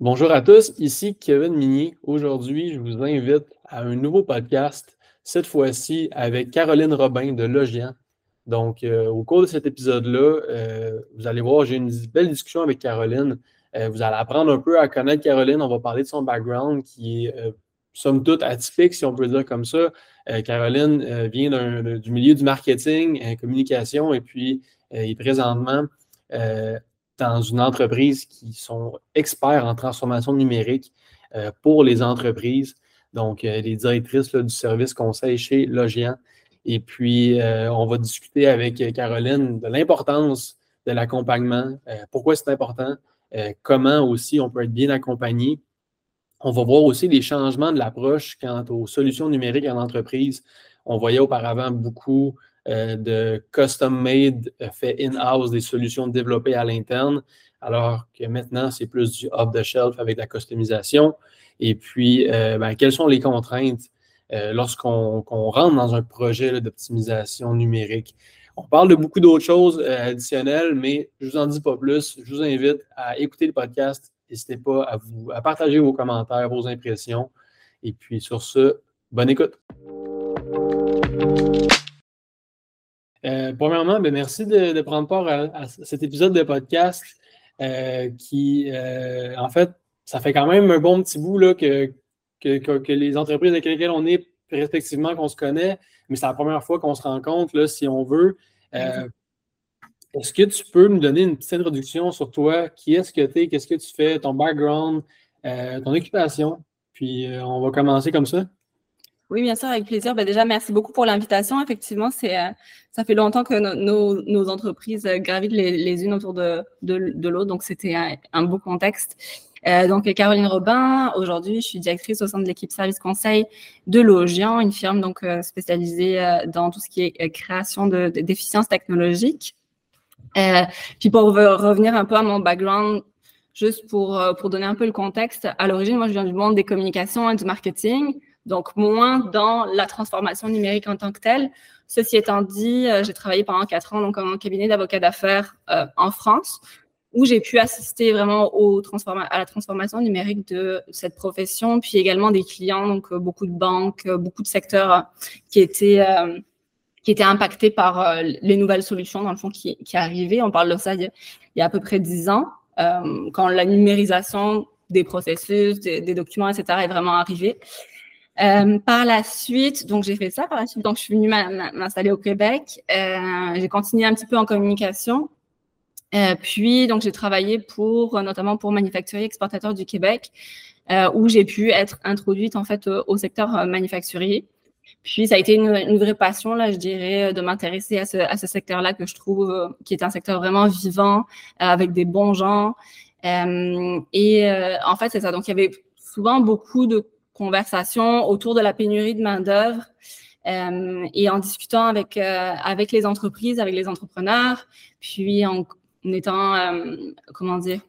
Bonjour à tous, ici Kevin Minier. Aujourd'hui, je vous invite à un nouveau podcast, cette fois-ci avec Caroline Robin de Logian. Donc, euh, au cours de cet épisode-là, euh, vous allez voir, j'ai une belle discussion avec Caroline. Euh, vous allez apprendre un peu à connaître Caroline. On va parler de son background qui est, somme toute, atypique, si on peut dire comme ça. Caroline vient du milieu du marketing, communication, et puis est présentement dans une entreprise qui sont experts en transformation numérique euh, pour les entreprises. Donc, euh, les directrices du service conseil chez Logian. Et puis, euh, on va discuter avec Caroline de l'importance de l'accompagnement, pourquoi c'est important, comment aussi on peut être bien accompagné? On va voir aussi les changements de l'approche quant aux solutions numériques en entreprise. On voyait auparavant beaucoup euh, de custom-made euh, fait in-house, des solutions développées à l'interne, alors que maintenant, c'est plus du off-the-shelf avec la customisation. Et puis, euh, ben, quelles sont les contraintes lorsqu'on rentre dans un projet d'optimisation numérique? On parle de beaucoup d'autres choses additionnelles, mais je ne vous en dis pas plus. Je vous invite à écouter le podcast. N'hésitez pas à, vous, à partager vos commentaires, vos impressions. Et puis, sur ce, bonne écoute. Euh, premièrement, ben, merci de, prendre part à, cet épisode de podcast euh, qui, euh, en fait, ça fait quand même un bon petit bout là, que, que, les entreprises avec lesquelles on est, respectivement, qu'on se connaît, mais c'est la première fois qu'on se rencontre, là, si on veut. est-ce que tu peux nous donner une petite introduction sur toi? Qui est-ce que tu es? Qu'est-ce que tu fais? Ton background, ton occupation? Puis on va commencer comme ça. Oui, bien sûr, avec plaisir. Ben, déjà, merci beaucoup pour l'invitation. Effectivement, c'est, euh, ça fait longtemps que nos, entreprises euh, gravitent les, unes autour de, de, l'autre, donc c'était un, beau contexte. Euh, donc, Caroline Robin, aujourd'hui, je suis directrice au sein de l'équipe service conseil de Logian, une firme donc spécialisée dans tout ce qui est création de, d'efficience technologique. puis pour revenir un peu à mon background, juste pour, pour donner un peu le contexte, à l'origine, moi, je viens du monde des communications et du marketing donc moins dans la transformation numérique en tant que telle. Ceci étant dit, euh, j'ai travaillé pendant quatre ans donc, en cabinet d'avocat d'affaires euh, en France, où j'ai pu assister vraiment au à la transformation numérique de cette profession, puis également des clients, donc euh, beaucoup de banques, beaucoup de secteurs qui étaient qui étaient impactés par les nouvelles solutions, dans le fond, qui, qui arrivaient. On parle de ça il y a, à peu près dix ans, quand la numérisation des processus, des, des, documents, etc., est vraiment arrivée. Euh, par la suite, donc j'ai fait ça. Par la suite, donc je suis venue m'installer au Québec. Euh, j'ai continué un petit peu en communication. Euh, puis donc j'ai travaillé pour notamment pour manufacturier exportateur du Québec, euh, où j'ai pu être introduite en fait au, secteur euh, manufacturier. Puis ça a été une, vraie passion là, je dirais, de m'intéresser à ce, à ce secteur-là que je trouve qui est un secteur vraiment vivant avec des bons gens. et en fait c'est ça. Donc il y avait souvent beaucoup de conversation autour de la pénurie de main-d'œuvre euh, et en discutant avec, euh, avec les entreprises, avec les entrepreneurs, puis en, étant, euh, comment dire,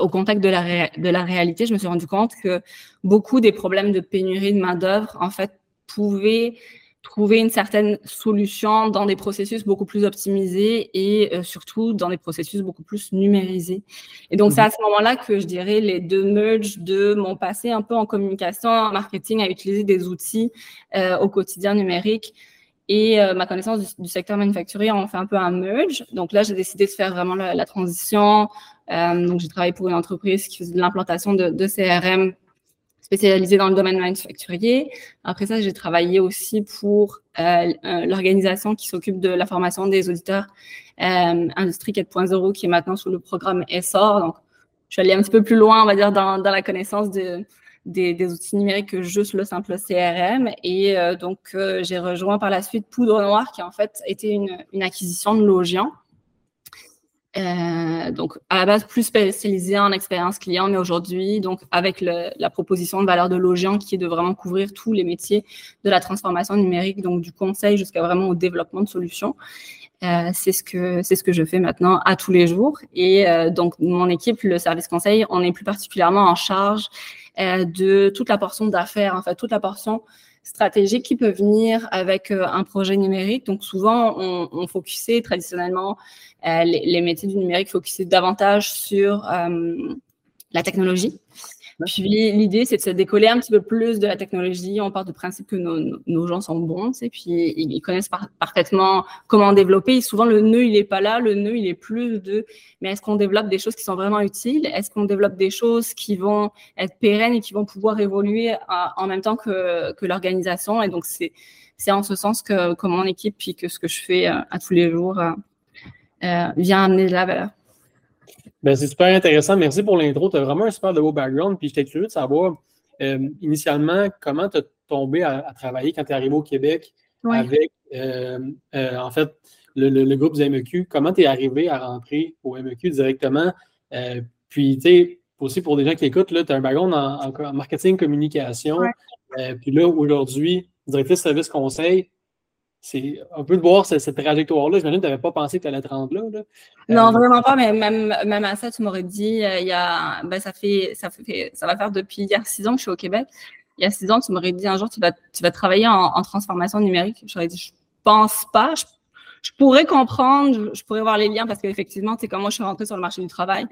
au contact de la, de la réalité, je me suis rendu compte que beaucoup des problèmes de pénurie de main-d'œuvre, en fait, pouvaient trouver une certaine solution dans des processus beaucoup plus optimisés et euh, surtout dans des processus beaucoup plus numérisés. Et donc, c'est à mhm. ce moment-là que je dirais les deux merges de mon passé un peu en communication, en marketing, à utiliser des outils euh, au quotidien numérique et euh, ma connaissance du, secteur manufacturier ont fait un peu un merge. Donc là, j'ai décidé de faire vraiment la, transition. donc, j'ai travaillé pour une entreprise qui faisait de l'implantation de, de CRM spécialisée dans le domaine manufacturier. Après ça, j'ai travaillé aussi pour euh, l'organisation qui s'occupe de la formation des auditeurs euh, Industrie 4.0, qui est maintenant sous le programme ESSOR. Donc, je suis allée un petit peu plus loin, on va dire, dans, dans la connaissance de, des, des, outils numériques que juste le simple CRM. Et euh, donc, euh, j'ai rejoint par la suite Poudre Noire, qui en fait était une, une acquisition de Logian. Euh, donc, à la base, plus spécialisé en expérience client, mais aujourd'hui, donc, avec la proposition de valeur de Logian qui est de vraiment couvrir tous les métiers de la transformation numérique, donc du conseil jusqu'à vraiment au développement de solutions. Euh, c'est ce que c'est ce que je fais maintenant à tous les jours. Et euh, donc, mon équipe, le service conseil, on est plus particulièrement en charge de toute la portion d'affaires, en fait, toute la portion stratégique qui peut venir avec euh, un projet numérique. Donc souvent, on, on focusait traditionnellement euh, les, les, métiers du numérique focusaient davantage sur euh, la technologie. L'idée, c'est de se décoller un petit peu plus de la technologie. On part du principe que nos, nos gens sont bons, sais, puis ils, connaissent parfaitement comment développer. souvent, le nœud, il n'est pas là. Le nœud, il est plus de, mais est-ce qu'on développe des choses qui sont vraiment utiles? Est-ce qu'on développe des choses qui vont être pérennes et qui vont pouvoir évoluer en même temps que, que l'organisation? Et donc, c'est, c'est en ce sens que, que, mon équipe, puis que ce que je fais euh, à tous les jours, euh, euh, vient amener de la valeur. Ben, c'est super intéressant. Merci pour l'intro. Tu as vraiment un super de beau background. Puis j'étais curieux de savoir, euh, initialement, comment tu as tombé à, travailler quand tu es arrivé au Québec avec, euh, euh, en fait, le, groupe des MEQ. Comment tu es arrivé à rentrer au MEQ directement? puis, tu sais, aussi pour des gens qui écoutent, tu as un background en, marketing, communication. puis là, aujourd'hui, directrice service conseil, c'est un peu de voir cette, trajectoire-là. J'imagine que tu n'avais pas pensé que tu allais te rendre là. Non, euh, vraiment pas, mais même, même à ça, tu m'aurais dit, euh, il y a, ben, ça, fait, ça, fait, ça va faire depuis a six ans que je suis au Québec. Il y a six ans, tu m'aurais dit un jour, tu vas, tu vas travailler en, transformation numérique. J'aurais dit, je pense pas. Je, pourrais comprendre, je, pourrais voir les liens parce qu'effectivement, c'est comme moi, je suis rentrée sur le marché du travail.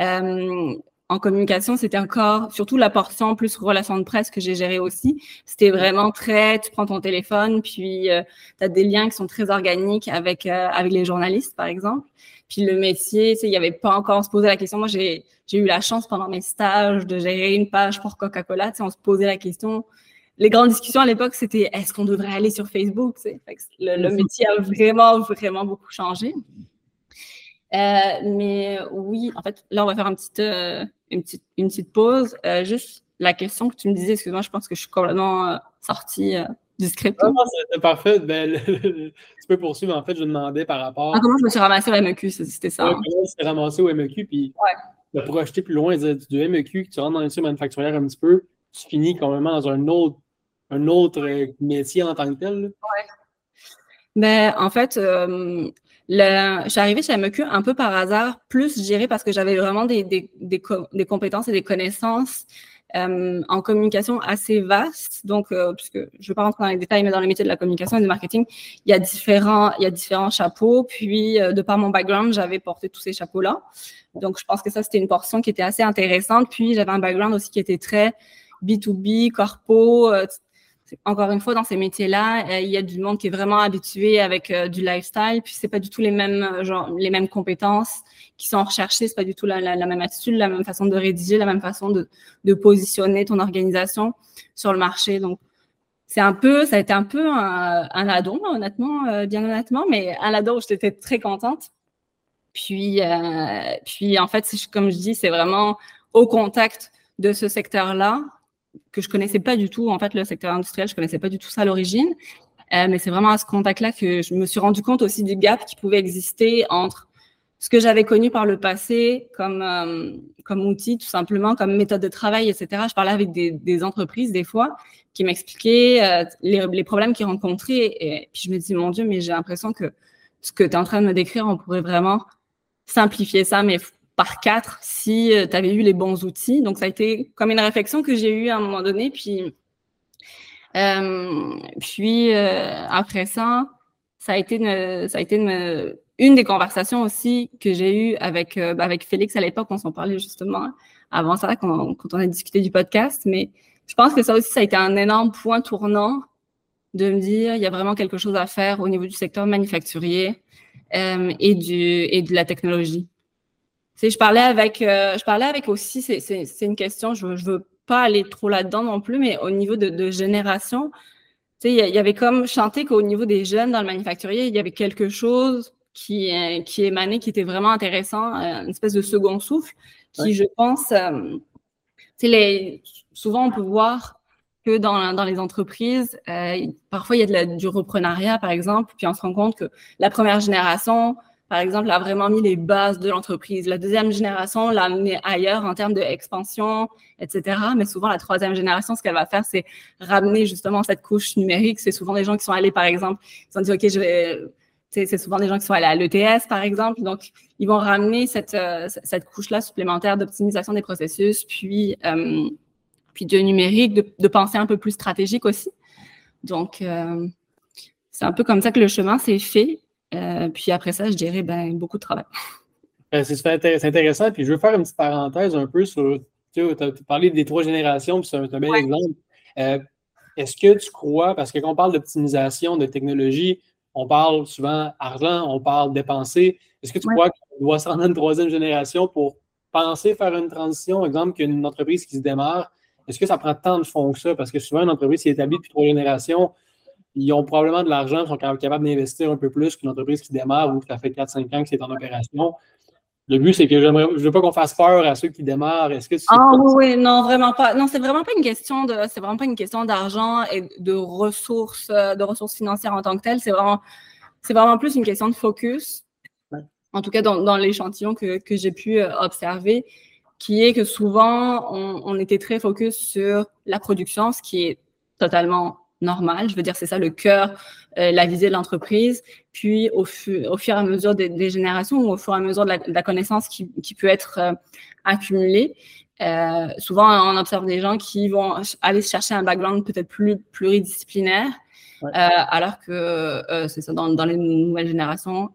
Euh, en communication, c'était encore, surtout la portion plus relation de presse que j'ai gérée aussi. C'était vraiment très, tu prends ton téléphone, puis euh, tu as des liens qui sont très organiques avec, euh, avec les journalistes, par exemple. Puis le métier, il n'y avait pas encore, on se posait la question. Moi, j'ai eu la chance pendant mes stages de gérer une page pour Coca-Cola. On se posait la question. Les grandes discussions à l'époque, c'était est-ce qu'on devrait aller sur Facebook? Le, le métier a vraiment, vraiment beaucoup changé. Euh, mais oui, en fait, là, on va faire un petit, euh, une, petite, une petite pause. Euh, juste la question que tu me disais, excuse-moi, je pense que je suis complètement sortie du script. Non, c'était parfait. Ben, tu peux poursuivre. En fait, je demandais par rapport. Ah, comment je me suis ramassé au MEQ, c'était ça. Ouais, comment je me suis ramassé au MEQ, puis ouais. pour acheter plus loin du MEQ, que tu rentres dans l'industrie manufacturière un petit peu, tu finis quand même dans un autre, un autre métier en tant que tel. Oui. Ben, en fait, le, je suis arrivée chez MEQ un peu par hasard, plus je dirais parce que j'avais vraiment des, des, des, compétences et des connaissances euh, en communication assez vastes. Donc, euh, puisque je ne vais pas rentrer dans les détails, mais dans les métiers de la communication et du marketing, il y a différents, il y a différents chapeaux. Puis, euh, de par mon background, j'avais porté tous ces chapeaux-là. Donc, je pense que ça, c'était une portion qui était assez intéressante. Puis, j'avais un background aussi qui était très B2B, corpo, euh, encore une fois, dans ces métiers-là, euh, il y a du monde qui est vraiment habitué avec euh, du lifestyle, puis c'est pas du tout les mêmes euh, genre, les mêmes compétences qui sont recherchées, c'est pas du tout la, la, même attitude, la même façon de rédiger, la même façon de, de positionner ton organisation sur le marché. Donc, c'est un peu, ça a été un peu un, un addon, honnêtement, bien honnêtement, mais un addon où j'étais très contente. Puis, puis en fait, comme je dis, c'est vraiment au contact de ce secteur-là que je connaissais pas du tout, en fait, le secteur industriel, je connaissais pas du tout ça à l'origine. Euh, mais c'est vraiment à ce contact-là que je me suis rendu compte aussi du gap qui pouvait exister entre ce que j'avais connu par le passé comme, euh, comme outil, tout simplement, comme méthode de travail, etc. Je parlais avec des, entreprises, des fois, qui m'expliquaient euh, les, les, problèmes qu'ils rencontraient. Et puis je me dis, mon Dieu, mais j'ai l'impression que ce que tu es en train de me décrire, on pourrait vraiment simplifier ça, mais par quatre si euh, tu avais eu les bons outils. Donc, ça a été comme une réflexion que j'ai eue à un moment donné. Puis, euh, puis euh, après ça, ça a été, une, ça a été une, des conversations aussi que j'ai eues avec, avec Félix à l'époque. On s'en parlait justement avant ça, quand, quand, on a discuté du podcast. Mais je pense que ça aussi, ça a été un énorme point tournant de me dire, il y a vraiment quelque chose à faire au niveau du secteur manufacturier et, du, et de la technologie je parlais avec, euh, je parlais avec aussi, c'est une question, je, ne veux pas aller trop là-dedans non plus, mais au niveau de, de génération, il y, avait comme chanté qu'au niveau des jeunes dans le manufacturier, il y avait quelque chose qui, euh, qui émanait, qui était vraiment intéressant, euh, une espèce de second souffle, qui, je pense, les, souvent on peut voir que dans, dans les entreprises, parfois il y a de la, du reprenariat, par exemple, puis on se rend compte que la première génération, par exemple, a vraiment mis les bases de l'entreprise. La deuxième génération l'a amené ailleurs en termes d'expansion, etc. Mais souvent, la troisième génération, ce qu'elle va faire, c'est ramener justement cette couche numérique. C'est souvent des gens qui sont allés, par exemple, ils ont dit, OK, je vais... C'est souvent des gens qui sont allés à l'ETS, par exemple. Donc, ils vont ramener cette, euh, cette couche-là supplémentaire d'optimisation des processus, puis, euh, puis de numérique, de, de, pensée un peu plus stratégique aussi. Donc, euh, c'est un peu comme ça que le chemin s'est fait. Euh, puis après ça, je dirais ben, beaucoup de travail. Ben, c'est intéressant. Puis je veux faire une petite parenthèse un peu sur. Tu as parlé des trois générations, puis c'est un, bel exemple. Euh, est-ce que tu crois, parce que quand on parle d'optimisation de technologie, on parle souvent argent, on parle dépenser. Est-ce que tu crois qu'on doit s'en une troisième génération pour penser faire une transition, exemple, qu'une entreprise qui se démarre, est-ce que ça prend tant de fonds que ça? Parce que souvent, une entreprise qui est établie depuis trois générations, ils ont probablement de l'argent, ils sont capables d'investir un peu plus qu'une entreprise qui démarre ou qui a fait 4-5 ans que c'est en opération. Le but, c'est que je ne veux pas qu'on fasse peur à ceux qui démarrent. Est-ce que tu Ah oui, non, vraiment pas. Non, c'est vraiment pas une question de, c'est vraiment pas une question d'argent et de ressources, de ressources financières en tant que telles. C'est vraiment, c'est vraiment plus une question de focus. En tout cas, dans, l'échantillon que, que j'ai pu euh, observer, qui est que souvent, on, on, était très focus sur la production, ce qui est totalement normal. Je veux dire, c'est ça le cœur, euh, la visée de l'entreprise. Puis, au, au, fur et à mesure des, générations ou au fur et à mesure de la, connaissance qui, qui, peut être euh, accumulée, euh, souvent, on observe des gens qui vont aller chercher un background peut-être plus pluridisciplinaire. Alors que c'est ça, dans, dans, les nouvelles générations,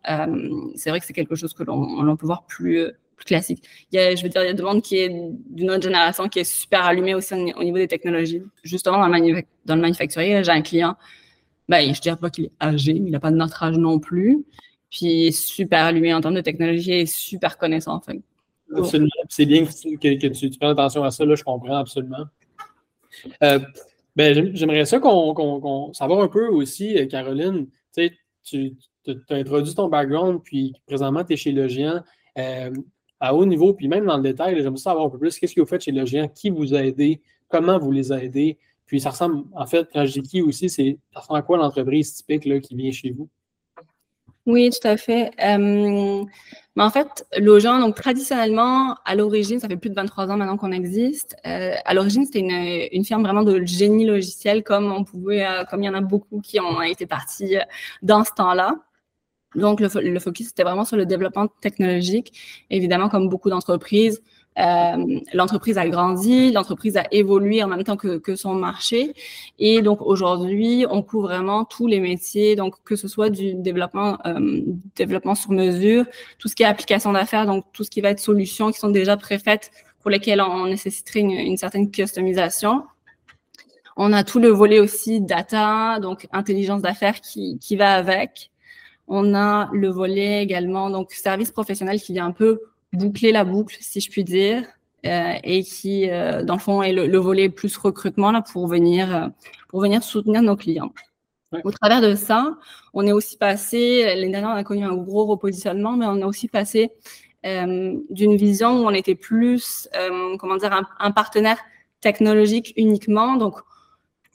c'est vrai que c'est quelque chose que l'on peut voir plus, classique. Il y a, je veux dire, il y a de monde qui est d'une autre génération qui est super allumé aussi au, niveau des technologies. Justement, dans le, le manufacturier, j'ai un client, ben, je ne dirais pas qu'il est âgé, mais il n'a pas de notre âge non plus. Puis il est super allumé en termes de technologie et super connaissant. Absolument. C'est bien que, tu, tu prennes attention à ça, je comprends absolument. Euh, ben, J'aimerais ça qu'on savoir un peu aussi, euh, Caroline. Tu tu as introduit ton background, puis présentement, tu es chez Logien. Euh, à haut niveau, puis même dans le détail, j'aimerais savoir un peu plus qu'est-ce que vous faites chez Logien, qui vous a aidé, comment vous les aidez? Puis ça ressemble, en fait, quand je dis qui aussi, c'est ça ressemble à quoi l'entreprise typique là, qui vient chez vous? Oui, tout à fait. Euh, mais en fait, Logent, donc traditionnellement, à l'origine, ça fait plus de 23 ans maintenant qu'on existe. Euh, à l'origine, c'était une, une, firme vraiment de génie logiciel, comme on pouvait, euh, comme il y en a beaucoup qui ont été partis dans ce temps-là. Donc, le, le focus, c'était vraiment sur le développement technologique. Évidemment, comme beaucoup d'entreprises, euh, l'entreprise a grandi, l'entreprise a évolué en même temps que, que son marché. Et donc, aujourd'hui, on couvre vraiment tous les métiers, donc que ce soit du développement, euh, développement sur mesure, tout ce qui est application d'affaires, donc tout ce qui va être solutions qui sont déjà préfaites pour lesquelles on nécessiterait une, une certaine customisation. On a tout le volet aussi data, donc intelligence d'affaires qui, qui va avec. On a le volet également, donc service professionnel qui vient un peu boucler la boucle, si je puis dire, euh, et qui, euh, dans le fond, est le, volet plus recrutement là pour venir, euh, pour venir soutenir nos clients. Au travers de ça, on est aussi passé, l'année dernière, on a connu un gros repositionnement, mais on a aussi passé d'une vision où on était plus, comment dire, un, un, partenaire technologique uniquement. Donc,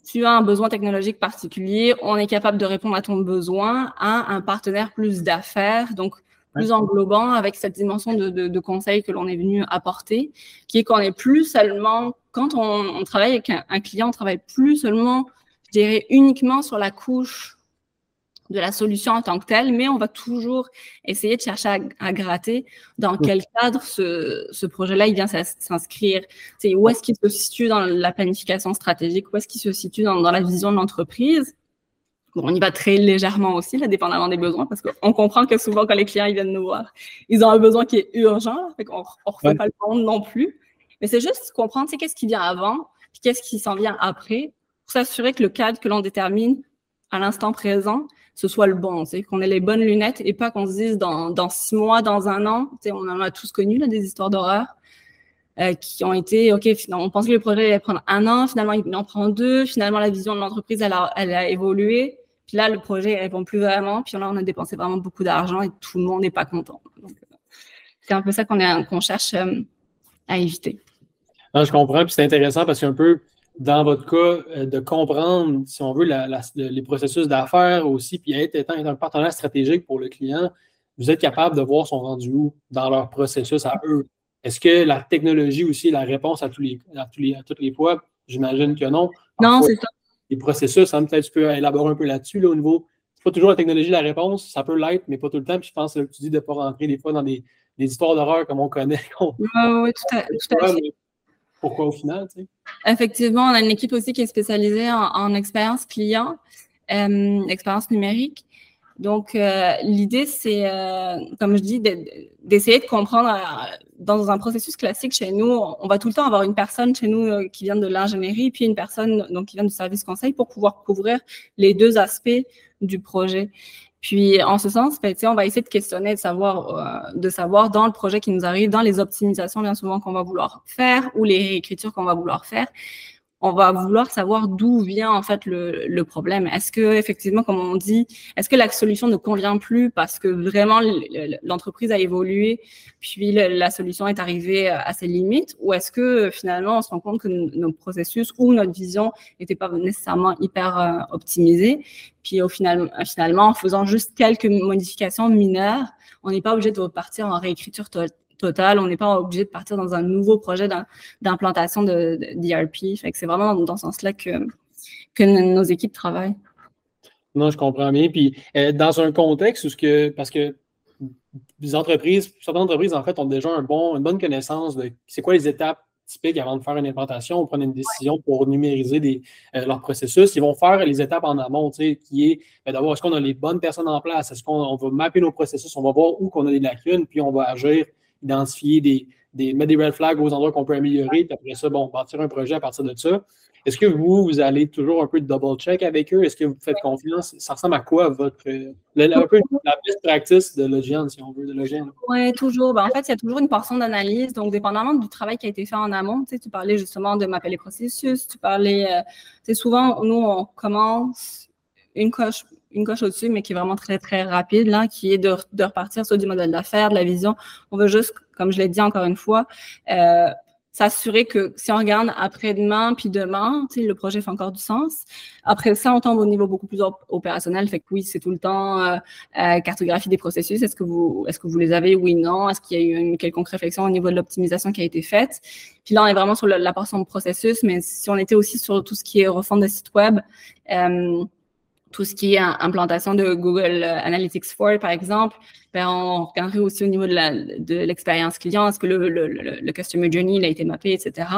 tu as un besoin technologique particulier, on est capable de répondre à ton besoin à un partenaire plus d'affaires, donc plus englobant avec cette dimension de, de, conseil que l'on est venu apporter, qui est qu'on est plus seulement, quand on, travaille avec un, un, client, on travaille plus seulement, je dirais, uniquement sur la couche de la solution en tant que telle, mais on va toujours essayer de chercher à, gratter dans quel cadre ce, ce projet-là il vient s'inscrire. C'est où est-ce qu'il se situe dans la planification stratégique, où est-ce qu'il se situe dans, dans la vision de l'entreprise? Bon, on y va très légèrement aussi, là, dépendamment des besoins, parce qu'on comprend que souvent, quand les clients ils viennent nous voir, ils ont un besoin qui est urgent, fait qu'on ne refait pas le monde non plus. Mais c'est juste comprendre, c'est qu'est-ce qui vient avant, puis qu'est-ce qui s'en vient après, pour s'assurer que le cadre que l'on détermine à l'instant présent, ce soit le bon, qu'on ait les bonnes lunettes et pas qu'on se dise dans, six mois, dans un an, on en a tous connu des histoires d'horreur euh, qui ont été, OK, on pense que le projet allait prendre un an, finalement il en prend deux, finalement la vision de l'entreprise elle a, évolué, puis là le projet ne répond plus vraiment, puis là on a dépensé vraiment beaucoup d'argent et tout le monde n'est pas content. C'est un peu ça qu'on cherche euh, à éviter. Non, je comprends, puis c'est intéressant parce qu'un peu, dans votre cas, euh, de comprendre, si on veut, les processus d'affaires aussi, puis être, étant un partenaire stratégique pour le client, vous êtes capable de voir son rendu où dans leur processus à eux. Est-ce que la technologie aussi est la réponse à, tous les, à, tous les, à toutes les fois? J'imagine que non. non, c'est ça. Les processus, hein, peut-être tu peux élaborer un peu là-dessus, là, au niveau. C'est pas toujours la technologie la réponse, ça peut l'être, mais pas tout le temps. Puis je pense que tu dis de ne pas rentrer des fois dans des, histoires d'horreur comme on connaît. oui, oui, tout à, tout à fait. Pourquoi au final? Effectivement, on a une équipe aussi qui est spécialisée en, expérience client, euh, expérience numérique. Donc, euh, l'idée, c'est, euh, comme je dis, d'essayer de, comprendre, dans un processus classique chez nous, on va tout le temps avoir une personne chez nous qui vient de l'ingénierie, puis une personne donc, qui vient du service conseil pour pouvoir couvrir les deux aspects du projet. Puis, en ce sens, ben, on va essayer de questionner, de savoir, de savoir dans le projet qui nous arrive, dans les optimisations bien souvent qu'on va vouloir faire ou les réécritures qu'on va vouloir faire, on va vouloir savoir d'où vient en fait le, problème. Est-ce que effectivement, comme on dit, est-ce que la solution ne convient plus parce que vraiment l'entreprise a évolué, puis la solution est arrivée à ses limites, ou est-ce que finalement on se rend compte que nos processus ou notre vision n'était pas nécessairement hyper euh, optimisée, puis au final, finalement en faisant juste quelques modifications mineures, on n'est pas obligé de repartir en réécriture On n'est pas obligé de partir dans un nouveau projet d'implantation d'ERP. Que c'est vraiment dans, ce sens-là que, nos équipes travaillent. Non, je comprends bien. Puis euh, dans un contexte où ce que, parce que les entreprises, certaines entreprises, en fait, ont déjà une bonne connaissance de c'est quoi les étapes typiques avant de faire une implantation ou prendre une décision pour numériser des, euh, leur processus. Ils vont faire les étapes en amont, qui est ben, d'abord, est-ce qu'on a les bonnes personnes en place? Est-ce qu'on va mapper nos processus? On va voir où qu'on a des lacunes, puis on va agir identifier des, mettre des red flags aux endroits qu'on peut améliorer, puis après ça, bon, bâtir un projet à partir de ça. Est-ce que vous, vous allez toujours un peu de double check avec eux? Est-ce que vous faites confiance? Ça ressemble à quoi votre un peu la best practice de Logian, si on veut, de Logian? Oui, toujours. Ben, en fait, il y a toujours une portion d'analyse. Donc, dépendamment du travail qui a été fait en amont, tu parlais justement de mapper les processus, tu parlais, euh, souvent, nous, on commence une coche une coche au-dessus, mais qui est vraiment très, très rapide, là, qui est de, de repartir sur du modèle d'affaires, de la vision. On veut juste, comme je l'ai dit encore une fois, euh, s'assurer que si on regarde après-demain puis demain, le projet fait encore du sens. Après ça, on tombe au niveau beaucoup plus opérationnel. Fait que oui, c'est tout le temps euh, euh, cartographie des processus. Est-ce que vous, est-ce que vous les avez? Oui, non. Est-ce qu'il y a eu une quelconque réflexion au niveau de l'optimisation qui a été faite? Puis là, on est vraiment sur la portion de processus, mais si on était aussi sur tout ce qui est refonte de site web, euh, tout ce qui est implantation de Google Analytics 4, par exemple, ben, on regarderait aussi au niveau de l'expérience client, est-ce que le, le, le, customer journey a été mappé, etc.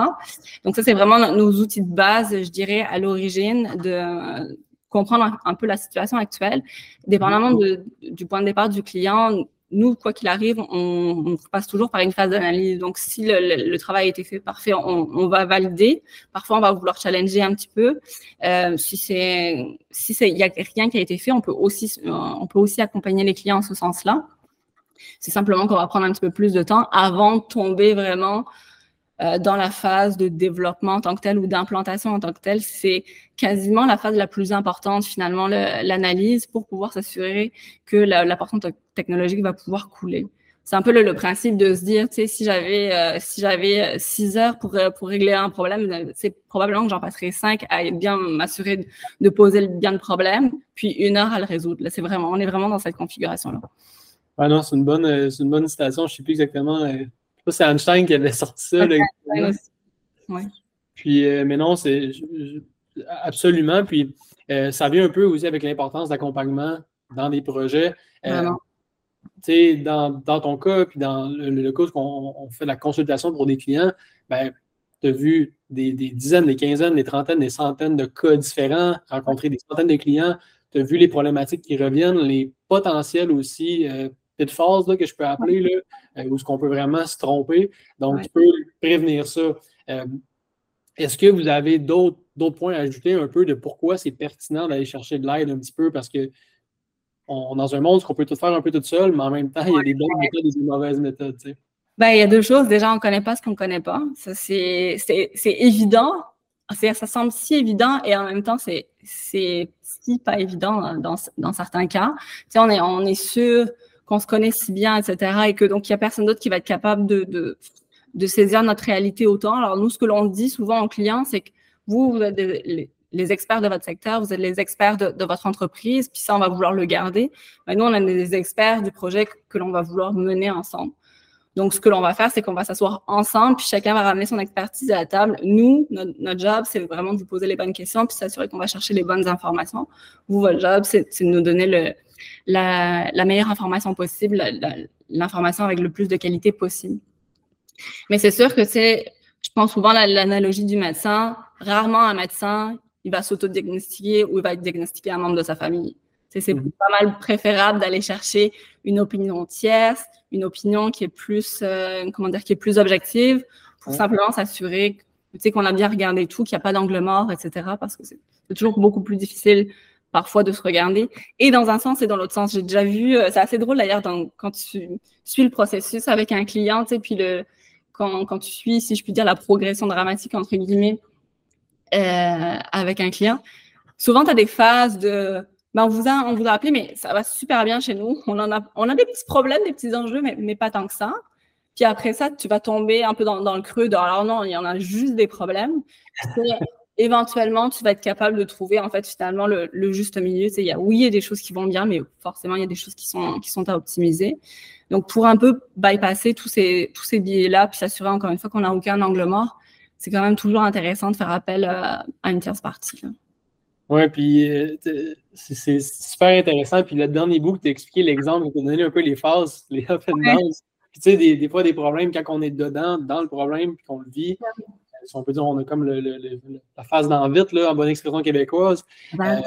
Donc ça, c'est vraiment nos outils de base, je dirais, à l'origine de comprendre un, peu la situation actuelle, dépendamment de, du point de départ du client nous, quoi qu'il arrive, on, passe toujours par une phase d'analyse. Donc, si le, travail a été fait parfait, on, va valider. Parfois, on va vouloir challenger un petit peu. Euh, si c'est, si c'est, il y a rien qui a été fait, on peut aussi, on peut aussi accompagner les clients en ce sens-là. C'est simplement qu'on va prendre un petit peu plus de temps avant de tomber vraiment euh, dans la phase de développement en tant que tel ou d'implantation en tant que tel. C'est quasiment la phase la plus importante finalement, l'analyse pour pouvoir s'assurer que la, la portion technologique va pouvoir couler. C'est un peu le, principe de se dire, tu sais, si j'avais euh, si j'avais six heures pour euh, pour régler un problème, c'est probablement que j'en passerais cinq à bien m'assurer de, poser le bien le problème, puis une heure à le résoudre. Là, c'est vraiment, on est vraiment dans cette configuration là. Ah non, c'est une bonne, c'est une bonne citation. Je sais plus exactement c'est Einstein qui avait sorti ça. Puis, euh, mais non, c'est absolument. Puis, euh, ça vient un peu aussi avec l'importance d'accompagnement dans des projets. Euh, dans, dans, ton cas, puis dans le, cas où on, fait la consultation pour des clients, ben, tu as vu des, dizaines, des quinzaines, des trentaines, des centaines de cas différents, rencontré des centaines de clients, tu as vu les problématiques qui reviennent, les potentiels aussi phase là, que je peux appeler, là, euh, où ce qu'on peut vraiment se tromper. Donc, tu peux prévenir ça. Euh, est-ce que vous avez d'autres points à ajouter un peu de pourquoi c'est pertinent d'aller chercher de l'aide un petit peu? Parce que on, dans un monde, qu'on peut tout faire un peu tout seul, mais en même temps, il y a des bonnes méthodes et des mauvaises méthodes. Ben, il y a deux choses. Déjà, on ne connaît pas ce qu'on ne connaît pas. Ça, c'est évident. Ça semble si évident et en même temps, c'est si pas évident dans, dans certains cas. Tu on est, on est sûr qu'on se connaît si bien, etc. Et que donc, il n'y a personne d'autre qui va être capable de, saisir notre réalité autant. Alors, nous, ce que l'on dit souvent aux clients, c'est que vous, vous êtes les, experts de votre secteur, vous êtes les experts de, votre entreprise, puis ça, on va vouloir le garder. Mais nous, on est des experts du projet que, l'on va vouloir mener ensemble. Donc, ce que l'on va faire, c'est qu'on va s'asseoir ensemble, puis chacun va ramener son expertise à la table. Nous, notre job, c'est vraiment de vous poser les bonnes questions, puis s'assurer qu'on va chercher les bonnes informations. Vous, votre job, c'est de nous donner le, la, meilleure information possible, l'information avec le plus de qualité possible. Mais c'est sûr que c'est, je pense souvent à l'analogie du médecin. Rarement un médecin, il va s'autodiagnostiquer ou il va diagnostiquer un membre de sa famille. C'est mhm. pas mal préférable d'aller chercher une opinion tierce, une opinion qui est plus, euh, comment dire, qui est plus objective, pour simplement s'assurer qu'on a bien regardé tout, qu'il n'y a pas d'angle mort, etc. Parce que c'est toujours beaucoup plus difficile parfois de se regarder. Et dans un sens et dans l'autre sens. J'ai déjà vu, euh, c'est assez drôle d'ailleurs, quand tu suis le processus avec un client, et puis le, quand, quand, tu suis, si je puis dire, la progression dramatique, entre guillemets, euh, avec un client, souvent tu as des phases de ben, on, vous a, on vous a appelé, mais ça va super bien chez nous. On, en a, on a des petits problèmes, des petits enjeux, mais, mais pas tant que ça. Puis après ça, tu vas tomber un peu dans, dans le creux de alors non, il y en a juste des problèmes. Éventuellement, tu vas être capable de trouver en fait finalement le, le juste milieu. Il y a, oui, il y a des choses qui vont bien, mais forcément, il y a des choses qui sont, qui sont à optimiser. Donc, pour un peu bypasser tous ces, tous ces billets-là, puis s'assurer encore une fois qu'on n'a aucun angle mort, c'est quand même toujours intéressant de faire appel à, à une tierce partie. Oui, puis euh, c'est super intéressant. Puis le dernier bout, tu as expliqué l'exemple, tu as donné un peu les phases, les up and downs. Puis tu sais, des, des, fois, des problèmes, quand on est dedans, dans le problème, puis qu'on le vit, si on peut dire, on a comme le, la phase dans vite, là, en bonne expression québécoise. Euh,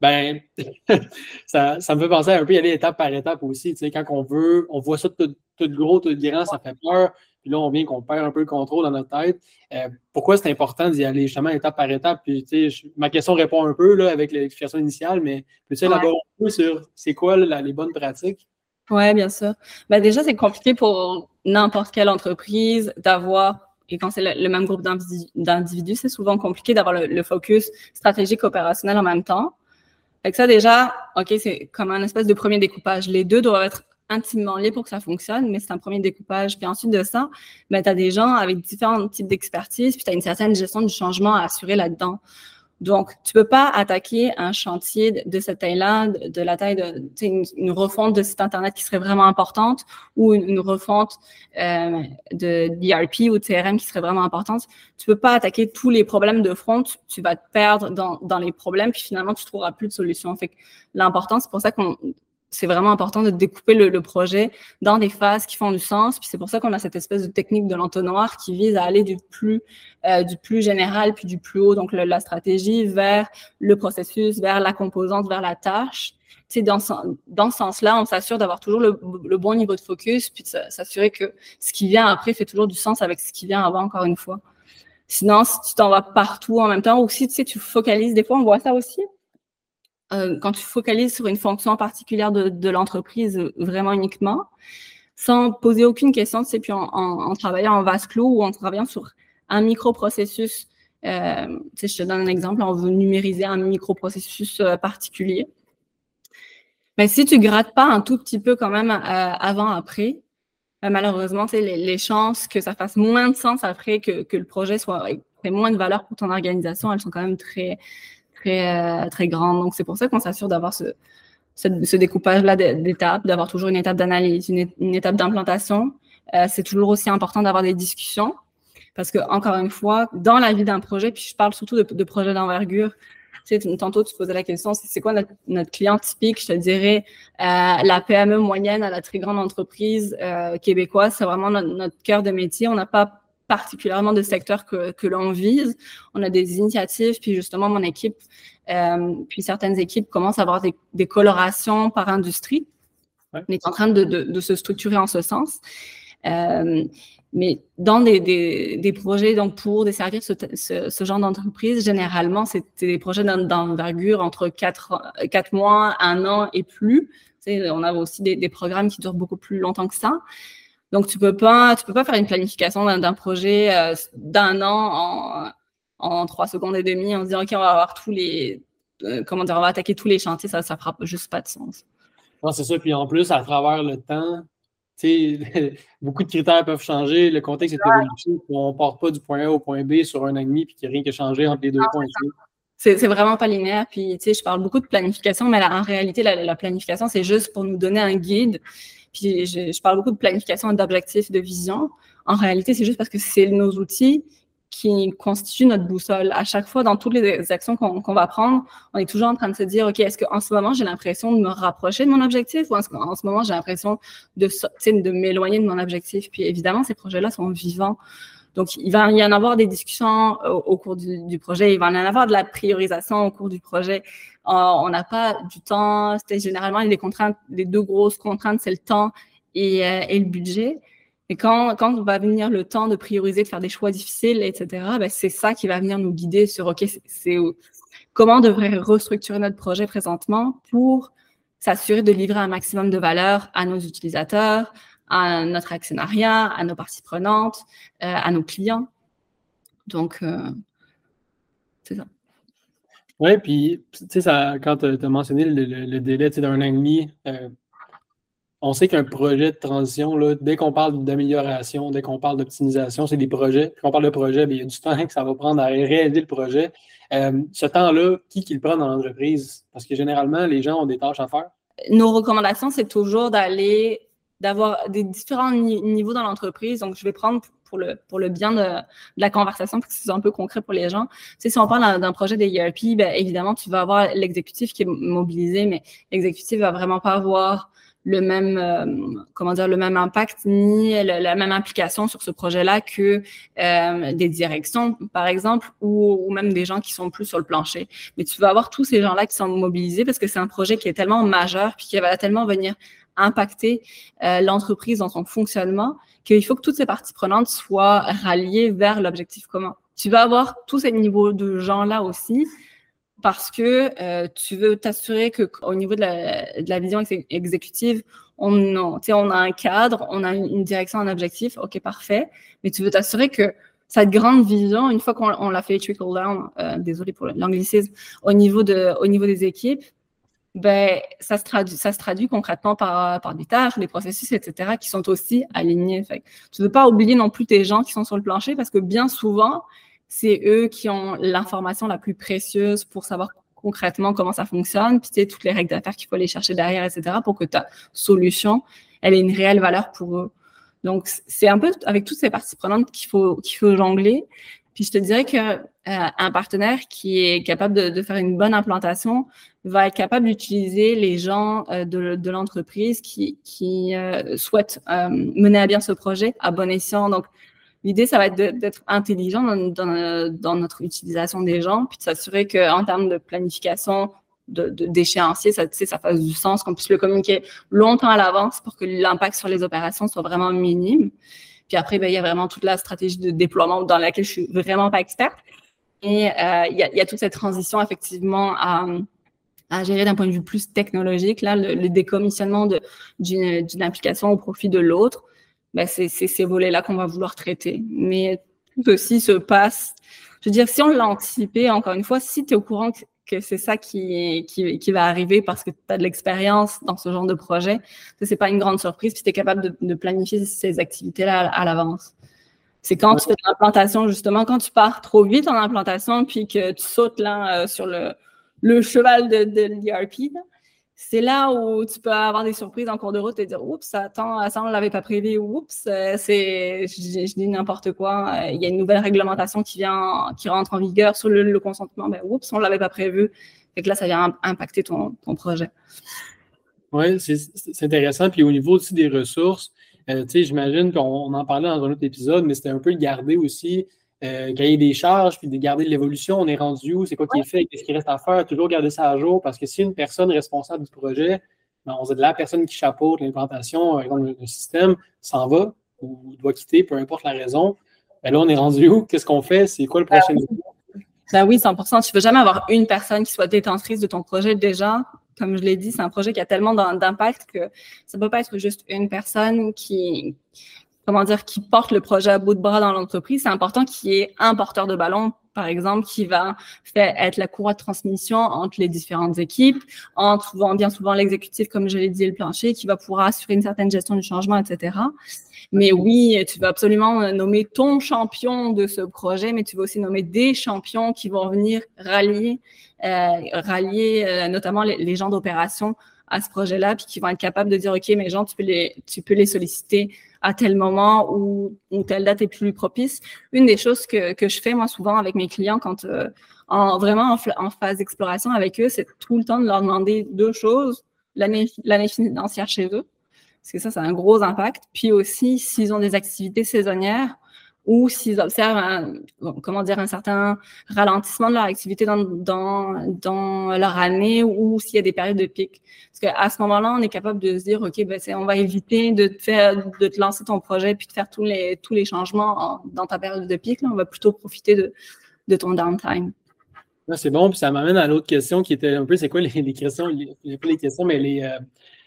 ben, ça, ça, me fait penser un peu y aller étape par étape aussi. Tu sais, quand on veut, on voit ça tout, tout gros, tout grand, ça fait peur. Puis là, on vient qu'on perd un peu le contrôle dans notre tête. Euh, pourquoi c'est important d'y aller justement étape par étape? Puis, tu sais, ma question répond un peu là, avec l'explication initiale, mais peux-tu élaborer un peu sur c'est quoi les bonnes pratiques? Oui, bien sûr. Ben, déjà, c'est compliqué pour n'importe quelle entreprise d'avoir et quand c'est le, même groupe d'individus, c'est souvent compliqué d'avoir le, focus stratégique opérationnel en même temps. Avec ça, déjà, OK, c'est comme un espèce de premier découpage. Les deux doivent être intimement liés pour que ça fonctionne, mais c'est un premier découpage. Puis ensuite de ça, ben, tu as des gens avec différents types d'expertise, puis tu as une certaine gestion du changement à assurer là-dedans. Donc, tu peux pas attaquer un chantier de cette taille-là, de, la taille de une, refonte de site Internet qui serait vraiment importante ou une, refonte euh, de d'ERP ou de CRM qui serait vraiment importante. Tu peux pas attaquer tous les problèmes de front. Tu, vas te perdre dans, les problèmes, puis finalement, tu trouveras plus de solution. Fait l'important, c'est pour ça qu'on c'est vraiment important de découper le, projet dans des phases qui font du sens. Puis c'est pour ça qu'on a cette espèce de technique de l'entonnoir qui vise à aller du plus, euh, du plus général puis du plus haut, donc la stratégie, vers le processus, vers la composante, vers la tâche. Tu dans, dans ce sens-là, on s'assure d'avoir toujours le, bon niveau de focus, puis de s'assurer que ce qui vient après fait toujours du sens avec ce qui vient avant, encore une fois. Sinon, si tu t'en vas partout en même temps, ou si tu sais, tu focalises, des fois, on voit ça aussi euh, quand tu focalises sur une fonction particulière de, l'entreprise euh, vraiment uniquement, sans poser aucune question, tu puis en, travaillant en vase clos ou en travaillant sur un microprocessus. Euh, tu je te donne un exemple, on veut numériser un microprocessus euh, particulier. Mais si tu grattes pas un tout petit peu quand même avant-après, malheureusement, les, les chances que ça fasse moins de sens après que, que le projet soit ait moins de valeur pour ton organisation, elles sont quand même très, très, euh, très grande. Donc, c'est pour ça qu'on s'assure d'avoir ce, ce, découpage-là d'étapes, d'avoir toujours une étape d'analyse, une, étape d'implantation. Euh, c'est toujours aussi important d'avoir des discussions parce que, encore une fois, dans la vie d'un projet, puis je parle surtout de, de projets d'envergure, tu sais, tantôt, tu posais la question, c'est quoi notre, notre, client typique? Je te dirais, euh, la PME moyenne à la très grande entreprise euh, québécoise, c'est vraiment notre, notre, cœur de métier. On n'a pas particulièrement de secteurs que, que l'on vise. On a des initiatives, puis justement, mon équipe, euh, puis certaines équipes commencent à avoir des, des colorations par industrie. On est en train de, de, de, se structurer en ce sens. Euh, mais dans des, des, des, projets donc pour desservir ce, ce, ce genre d'entreprise, généralement, c'est des projets d'envergure entre 4, 4 mois, 1 an et plus. Tu sais, on a aussi des, des, programmes qui durent beaucoup plus longtemps que ça. Donc, tu peux pas, tu peux pas faire une planification d'un projet euh, d'un an en, en trois secondes et demie en se disant, OK, on va avoir tous les, euh, comment dire, on va attaquer tous les chantiers. Ça, ça fera juste pas de sens. Non, c'est ça. Puis en plus, à travers le temps, beaucoup de critères peuvent changer. Le contexte est évolutif. On ne part pas du point A au point B sur un an et demi puis qu'il n'y a rien qui a changé entre les deux points. C'est vraiment pas linéaire. Puis, tu sais, je parle beaucoup de planification, mais en réalité, la, la planification, c'est juste pour nous donner un guide puis je, parle beaucoup de planification, d'objectifs, de vision. En réalité, c'est juste parce que c'est nos outils qui constituent notre boussole. À chaque fois, dans toutes les actions qu'on va prendre, on est toujours en train de se dire, OK, est-ce qu'en ce moment, j'ai l'impression de me rapprocher de mon objectif ou est-ce qu'en ce moment, j'ai l'impression de m'éloigner de mon objectif? Puis évidemment, ces projets-là sont vivants. Donc, il va y en avoir des discussions au, cours du, projet, il va y en avoir de la priorisation au cours du projet. on n'a pas du temps, c'était généralement les contraintes, les deux grosses contraintes, c'est le temps et, et le budget. Et quand, quand va venir le temps de prioriser, de faire des choix difficiles, etc., ben c'est ça qui va venir nous guider sur OK, c'est comment on devrait restructurer notre projet présentement pour s'assurer de livrer un maximum de valeur à nos utilisateurs, à notre actionnariat, à nos parties prenantes, euh, à nos clients. Donc, euh, c'est ça. Oui, puis, tu sais, quand tu as mentionné le, délai d'un an et demi, euh, on sait qu'un projet de transition, là, dès qu'on parle d'amélioration, dès qu'on parle d'optimisation, c'est des projets. Quand on parle de projet, bien, il y a du temps que ça va prendre à réaliser le projet. Ce temps-là, qui, qui le prend dans l'entreprise? Parce que généralement, les gens ont des tâches à faire. Nos recommandations, c'est toujours d'aller, d'avoir des différents niveaux dans l'entreprise. Donc, je vais prendre pour le, pour le bien de, la conversation, parce que c'est un peu concret pour les gens. Tu sais, si on parle d'un projet des ERP, bien, évidemment, tu vas avoir l'exécutif qui est mobilisé, mais l'exécutif va vraiment pas avoir le même euh, comment dire le même impact ni la même implication sur ce projet-là que euh, des directions par exemple ou, ou, même des gens qui sont plus sur le plancher mais tu vas avoir tous ces gens-là qui sont mobilisés parce que c'est un projet qui est tellement majeur puis qui va tellement venir impacter euh, l'entreprise dans son fonctionnement qu'il faut que toutes ces parties prenantes soient ralliées vers l'objectif commun. Tu vas avoir tous ces niveaux de gens-là aussi parce que euh, tu veux t'assurer qu'au niveau de la, vision exécutive, on, on a un cadre, on a une, direction, un objectif, ok, parfait, mais tu veux t'assurer que cette grande vision, une fois qu'on l'a fait trickle down, euh, désolé pour l'anglicisme, au au niveau des équipes, ben ça se traduit, ça se traduit concrètement par, par des tâches, des processus, etc., qui sont aussi alignés. Tu veux pas oublier non plus tes gens qui sont sur le plancher parce que bien souvent, c'est eux qui ont l'information la plus précieuse pour savoir concrètement comment ça fonctionne, puis tu sais, toutes les règles d'affaires qu'il faut aller chercher derrière, etc., pour que ta solution, elle ait une réelle valeur pour eux. Donc, c'est un peu avec toutes ces parties prenantes qu'il faut, qu'il faut jongler. Puis je te dirais que euh, un partenaire qui est capable de, de, faire une bonne implantation va être capable d'utiliser les gens euh, de, de l'entreprise qui, qui euh, souhaitent mener à bien ce projet à bon escient. Donc, L'idée, ça va être d'être intelligent dans, notre utilisation des gens, puis de s'assurer qu'en termes de planification, d'échéancier, de, ça, ça fasse du sens, qu'on puisse le communiquer longtemps à l'avance pour que l'impact sur les opérations soit vraiment minime. Puis après, ben, il y a vraiment toute la stratégie de déploiement dans laquelle je suis vraiment pas experte. Et euh, il, y a, toute cette transition effectivement à, gérer d'un point de vue plus technologique, là, le, décommissionnement d'une application au profit de l'autre ben c'est ces volets-là qu'on va vouloir traiter. Mais tout aussi se passe. Je veux dire, si on l'a anticipé, encore une fois, si tu es au courant que, c'est ça qui, qui, va arriver parce que tu as de l'expérience dans ce genre de projet, c'est pas une grande surprise, puis tu es capable de, planifier ces activités-là à, l'avance. C'est quand tu fais de l'implantation, justement, quand tu pars trop vite en implantation, puis que tu sautes là euh, sur le, le cheval de, de l'ERP, c'est là où tu peux avoir des surprises en cours de route et dire oups, attends, ça on l'avait pas prévu, oups, euh, c'est je, dis n'importe quoi, euh, il y a une nouvelle réglementation qui vient qui rentre en vigueur sur le, consentement, ben oups, on l'avait pas prévu. Et que là ça vient impacter ton, ton projet. Oui, c'est intéressant. Puis au niveau aussi des ressources, euh, j'imagine qu'on en parlait dans un autre épisode, mais c'était un peu de garder aussi euh, cahier des charges, puis de garder l'évolution, on est rendu où, c'est quoi qui est fait, qu'est-ce qui reste à faire, toujours garder ça à jour, parce que si une personne responsable du projet, ben, on sait de la personne qui chapeaute l'implantation, le, le système, s'en va ou doit quitter, peu importe la raison, ben là, on est rendu où, qu'est-ce qu'on fait, c'est quoi le prochain niveau? Ben oui, 100% Tu ne veux jamais avoir une personne qui soit détentrice de ton projet déjà? Comme je l'ai dit, c'est un projet qui a tellement d'impact que ça ne peut pas être juste une personne qui, comment dire, qui porte le projet à bout de bras dans l'entreprise, c'est important qu'il y ait un porteur de ballon, par exemple, qui va faire être la courroie de transmission entre les différentes équipes, entre souvent, bien souvent l'exécutif, comme je l'ai dit, le plancher, qui va pouvoir assurer une certaine gestion du changement, etc. Mais oui, tu vas absolument nommer ton champion de ce projet, mais tu vas aussi nommer des champions qui vont venir rallier, euh, rallier euh, notamment les gens d'opération à ce projet-là, puis qui vont être capables de dire, OK, mes gens, tu peux les, solliciter à tel moment ou, telle date est plus propice. Une des choses que, je fais moi souvent avec mes clients quand euh, en, vraiment en, phase d'exploration avec eux, c'est tout le temps de leur demander deux choses l'année financière chez eux, parce que ça, c'est un gros impact. Puis aussi, s'ils ont des activités saisonnières, ou s'ils observent un, comment dire, un certain ralentissement de leur activité dans, leur année ou s'il y a des périodes de pic. Parce qu'à ce moment-là, on est capable de se dire, OK, ben, on va éviter de te, lancer ton projet puis de faire tous les, changements dans ta période de pic. On va plutôt profiter de, ton downtime. C'est bon, puis ça m'amène à l'autre question qui était un peu, c'est quoi les, les questions, les, les questions, mais les, euh,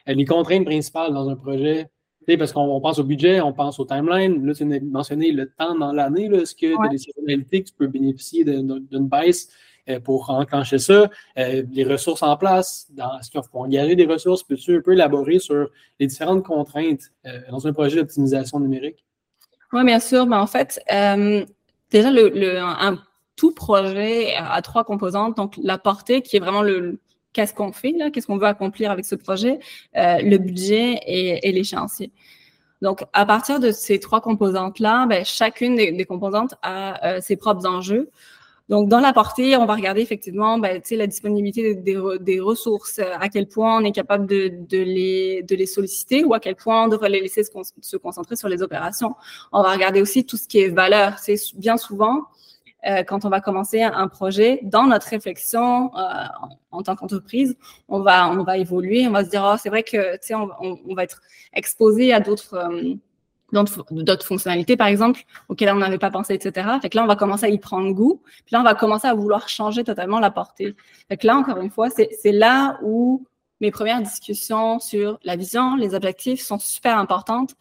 les contraintes principales dans un projet? Parce qu'on pense au budget, on pense au timeline. Là, tu as mentionné le temps dans l'année. Est-ce que tu as des saisonnalités que tu peux bénéficier d'une baisse euh, pour enclencher ça? Euh, les ressources en place, est-ce qu'il faut engager des ressources? Peux-tu un peu élaborer sur les différentes contraintes euh, dans un projet d'optimisation numérique? Oui, bien sûr. Mais en fait, déjà, le, un tout projet a trois composantes. Donc, la portée, qui est vraiment le, qu'est-ce qu'on fait, là, qu'est-ce qu'on veut accomplir avec ce projet, euh, le budget et, l'échéancier. Donc, à partir de ces trois composantes-là, ben, chacune des, composantes a euh, ses propres enjeux. Donc, dans la portée, on va regarder effectivement ben, la disponibilité des, ressources, à quel point on est capable de les solliciter ou à quel point on devrait les laisser se, concentrer sur les opérations. On va regarder aussi tout ce qui est valeur. C'est bien souvent, euh, quand on va commencer un projet, dans notre réflexion euh, en, tant qu'entreprise, on va, on va évoluer, on va se dire, oh, c'est vrai que, tu sais, on, va être exposé à d'autres euh, d'autres fonctionnalités, par exemple, auxquelles on n'avait pas pensé, etc. Fait que là, on va commencer à y prendre goût. Puis là, on va commencer à vouloir changer totalement la portée. Fait que là, encore une fois, c'est là où mes premières discussions sur la vision, les objectifs sont super importantes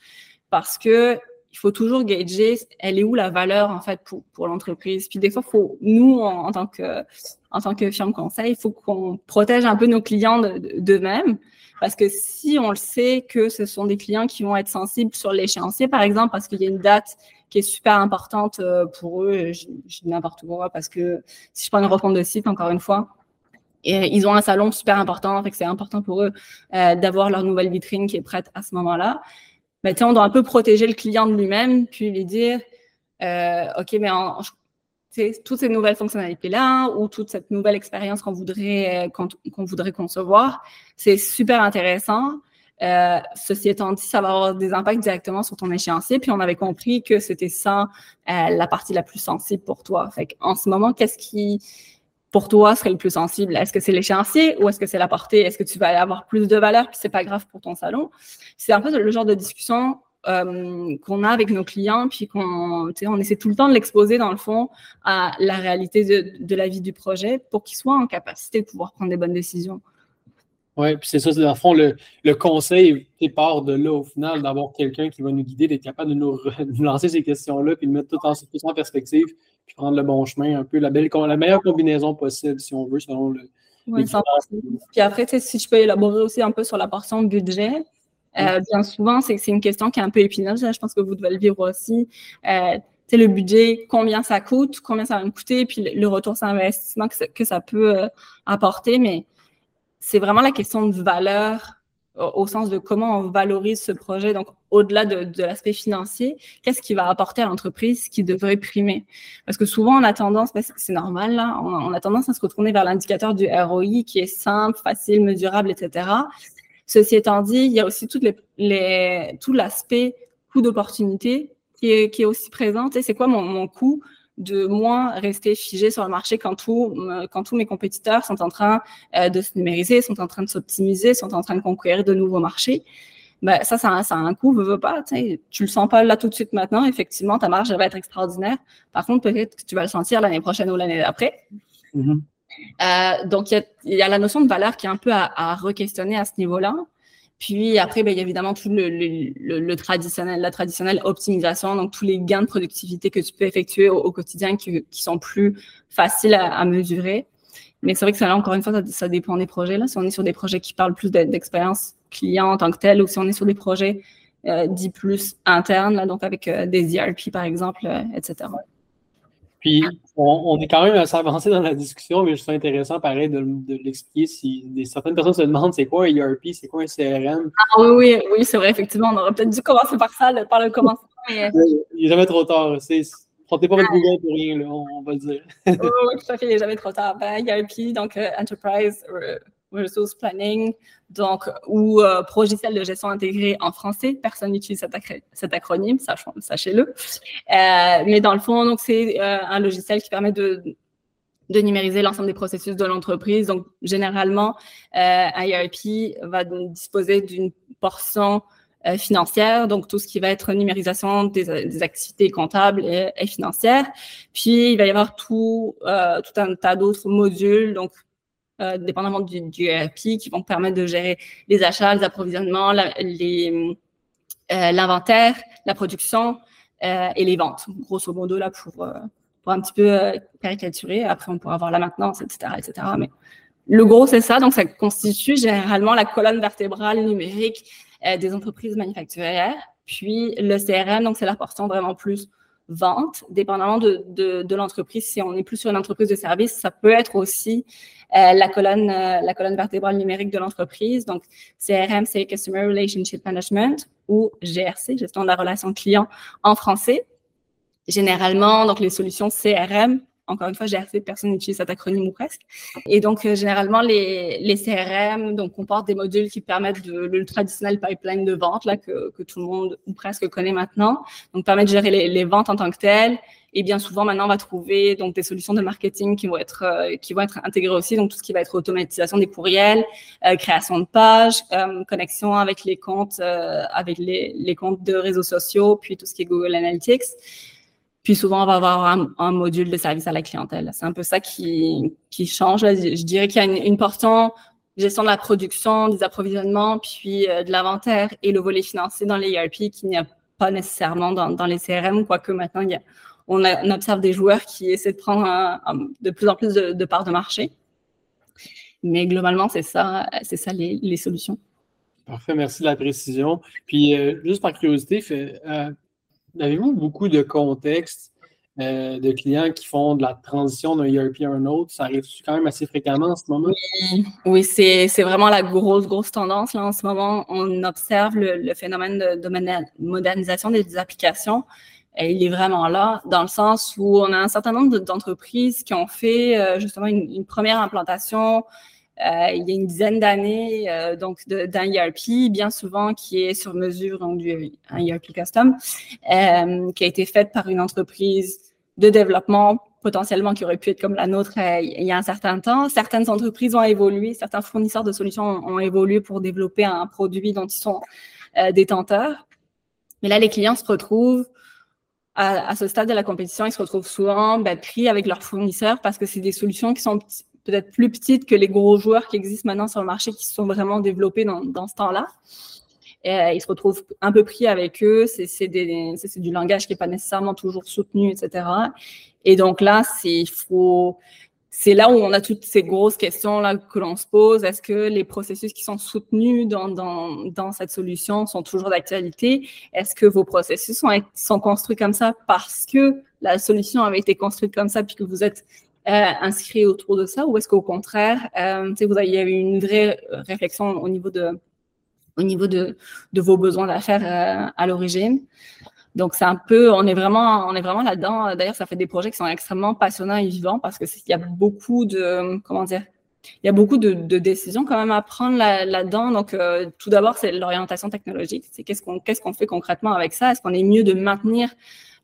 parce que il faut toujours gager elle est où la valeur en fait pour, pour l'entreprise. Puis des fois, faut nous en, tant que en tant que firme conseil, il faut qu'on protège un peu nos clients d'eux-mêmes parce que si on le sait que ce sont des clients qui vont être sensibles sur l'échéancier, par exemple, parce qu'il y a une date qui est super importante euh, pour eux, je, dis n'importe quoi, parce que si je prends une refonte de site, encore une fois, et ils ont un salon super important, fait c'est important pour eux euh, d'avoir leur nouvelle vitrine qui est prête à ce moment-là. Ben, on doit un peu protéger le client de lui-même, puis lui dire, euh, OK, mais toutes ces nouvelles fonctionnalités-là ou toute cette nouvelle expérience qu'on voudrait, qu'on voudrait concevoir, c'est super intéressant. Euh, ceci étant dit, ça va avoir des impacts directement sur ton échéancier. Puis on avait compris que c'était ça euh, la partie la plus sensible pour toi. En ce moment, qu'est-ce qui, pour toi serait le plus sensible? Est-ce que c'est l'échéancier ou est-ce que c'est la portée? Est-ce que tu vas avoir plus de valeur puis c'est pas grave pour ton salon? C'est un peu le genre de discussion euh, qu'on a avec nos clients puis qu'on on essaie tout le temps de l'exposer dans le fond à la réalité de, la vie du projet pour qu'ils soient en capacité de pouvoir prendre des bonnes décisions. Oui, puis c'est ça, dans le fond, le, le conseil part de là, au final, d'avoir quelqu'un qui va nous guider, d'être capable de nous, lancer ces questions-là, puis de mettre tout en, en, perspective, puis prendre le bon chemin, un peu la, belle, la meilleure combinaison possible, si on veut, selon le. Oui, puis après, si je peux élaborer aussi un peu sur la portion budget, euh, bien souvent, c'est une question qui est un peu épineuse. Je pense que vous devez le vivre aussi. Euh, le budget, combien ça coûte, combien ça va me coûter, puis le, retour sur investissement que ça, que ça peut euh, apporter. Mais c'est vraiment la question de valeur au sens de comment on valorise ce projet. Donc, au-delà de, l'aspect financier, qu'est-ce qui va apporter à l'entreprise qui devrait primer? Parce que souvent, on a tendance, ben, c'est normal, là, on, a tendance à se retourner vers l'indicateur du ROI qui est simple, facile, mesurable, etc. Ceci étant dit, il y a aussi toutes les, tout l'aspect coût d'opportunité qui est, qui est aussi présent. c'est quoi mon, mon coût? De moins rester figé sur le marché quand, tout, quand tous mes compétiteurs sont en train euh, de se numériser, sont en train de s'optimiser, sont en train de conquérir de nouveaux marchés. Ben, ça, ça, a un coût, veux, veux pas. Tu le sens pas là tout de suite maintenant. Effectivement, ta marge va être extraordinaire. Par contre, peut-être que tu vas le sentir l'année prochaine ou l'année d'après. Mm-hmm. Euh, donc, il y, a, la notion de valeur qui est un peu à, à re-questionner à ce niveau-là. Puis après, ben, il y a évidemment tout le, le, le, traditionnel, la traditionnelle optimisation, donc tous les gains de productivité que tu peux effectuer au, quotidien qui, qui, sont plus faciles à, à mesurer. Mais c'est vrai que ça, là, encore une fois, ça, ça, dépend des projets. Là. Si on est sur des projets qui parlent plus d'expérience client en tant que tel, ou si on est sur des projets euh, dits plus internes, là, donc avec euh, des ERP, par exemple, euh, etc. Puis, on, est quand même assez avancé dans la discussion, mais je trouve intéressant, pareil, de, l'expliquer si certaines personnes se demandent c'est quoi un ERP, c'est quoi un CRM. Ah oui, oui, oui, c'est vrai, effectivement. On aurait peut-être dû commencer par ça, par le commencement. Mais... Il n'est jamais trop tard. Frottez pas votre Google pour rien, là, on, va le dire. oui, tout à fait, il n'est jamais trop tard. Ben, ERP, donc euh, Enterprise Resource Planning, donc, ou euh, Progiciel de gestion intégrée en français. Personne n'utilise cet, acronyme, sachez-le. mais dans le fond, donc, c'est un logiciel qui permet de, numériser l'ensemble des processus de l'entreprise. Donc, généralement, un ERP va disposer d'une portion euh, financière, donc tout ce qui va être numérisation des, activités comptables et, financières. Puis, il va y avoir tout, euh, tout un tas d'autres modules, donc euh, dépendamment du, du, ERP, qui vont permettre de gérer les achats, les approvisionnements, l'inventaire, la, production et les ventes, grosso modo, là, pour, pour un petit peu caricaturer. Après, on pourra voir la maintenance, etc., etc. Mais le gros, c'est ça. Donc, ça constitue généralement la colonne vertébrale numérique euh, des entreprises manufacturières. Puis le CRM, donc c'est la portion vraiment plus vente, dépendamment de, de, l'entreprise. Si on est plus sur une entreprise de service, ça peut être aussi euh, la colonne euh, la colonne vertébrale numérique de l'entreprise. Donc CRM, c'est Customer Relationship Management ou GRC, gestion de la relation client en français. Généralement, donc les solutions CRM encore une fois, GRC, personne n'utilise cet acronyme ou presque. Et donc, euh, généralement, les, les, CRM donc, comportent des modules qui permettent de, le traditionnel pipeline de vente là, que, que, tout le monde ou presque connaît maintenant. Donc, permettent de gérer les, les, ventes en tant que telles. Et bien souvent, maintenant, on va trouver donc des solutions de marketing qui vont être euh, qui vont être intégrées aussi. Donc, tout ce qui va être automatisation des courriels, euh, création de pages, connexion avec les comptes avec les, les comptes de réseaux sociaux, puis tout ce qui est Google Analytics. Puis souvent, on va avoir un, module de service à la clientèle. C'est un peu ça qui, qui change. Je dirais qu'il y a une, une, portion gestion de la production, des approvisionnements, puis euh, de l'inventaire et le volet financier dans les ERP qui n'y a pas nécessairement dans, les CRM, quoique maintenant, on, observe des joueurs qui essaient de prendre de plus en plus de, parts de marché. Mais globalement, c'est ça, c'est ça les, solutions. Parfait, merci de la précision. Puis, euh, juste par curiosité, euh, Avez-vous beaucoup de contextes euh, de clients qui font de la transition d'un ERP à un autre? Ça arrive quand même assez fréquemment en ce moment? Oui, c'est vraiment la grosse, grosse tendance. Là, en ce moment, on observe le, phénomène de, modernisation des applications. Il est vraiment là, dans le sens où on a un certain nombre d'entreprises qui ont fait euh, justement une, première implantation euh, il y a une dizaine d'années, euh, donc d'un ERP, bien souvent qui est sur mesure, donc du, un ERP custom, euh, qui a été fait par une entreprise de développement potentiellement qui aurait pu être comme la nôtre il y a un certain temps. Certaines entreprises ont évolué, certains fournisseurs de solutions ont, évolué pour développer un produit dont ils sont détenteurs. Mais là, les clients se retrouvent à, ce stade de la compétition, ils se retrouvent souvent ben, pris avec leurs fournisseurs parce que c'est des solutions qui sont peut-être plus petites que les gros joueurs qui existent maintenant sur le marché qui se sont vraiment développés dans, ce temps-là. Euh, ils se retrouvent un peu pris avec eux. C'est du langage qui n'est pas nécessairement toujours soutenu, etc. Et donc là, c'est c'est là où on a toutes ces grosses questions là que l'on se pose. Est-ce que les processus qui sont soutenus dans, dans, dans cette solution sont toujours d'actualité? Est-ce que vos processus sont, sont construits comme ça parce que la solution avait été construite comme ça puis que vous êtes inscrit autour de ça ou est-ce qu'au contraire, euh, vous avez, il y a eu une vraie réflexion au niveau de, au niveau de, de vos besoins d'affaires euh, à l'origine? Donc c'est un peu, on est vraiment, on est vraiment là-dedans. D'ailleurs, ça fait des projets qui sont extrêmement passionnants et vivants parce que il y a beaucoup de, comment dire, il y a beaucoup de, de décisions quand même à prendre là-dedans. Donc euh, tout d'abord, c'est l'orientation technologique. C'est qu'est-ce qu'on qu'est-ce qu'on fait concrètement avec ça? Est-ce qu'on est mieux de maintenir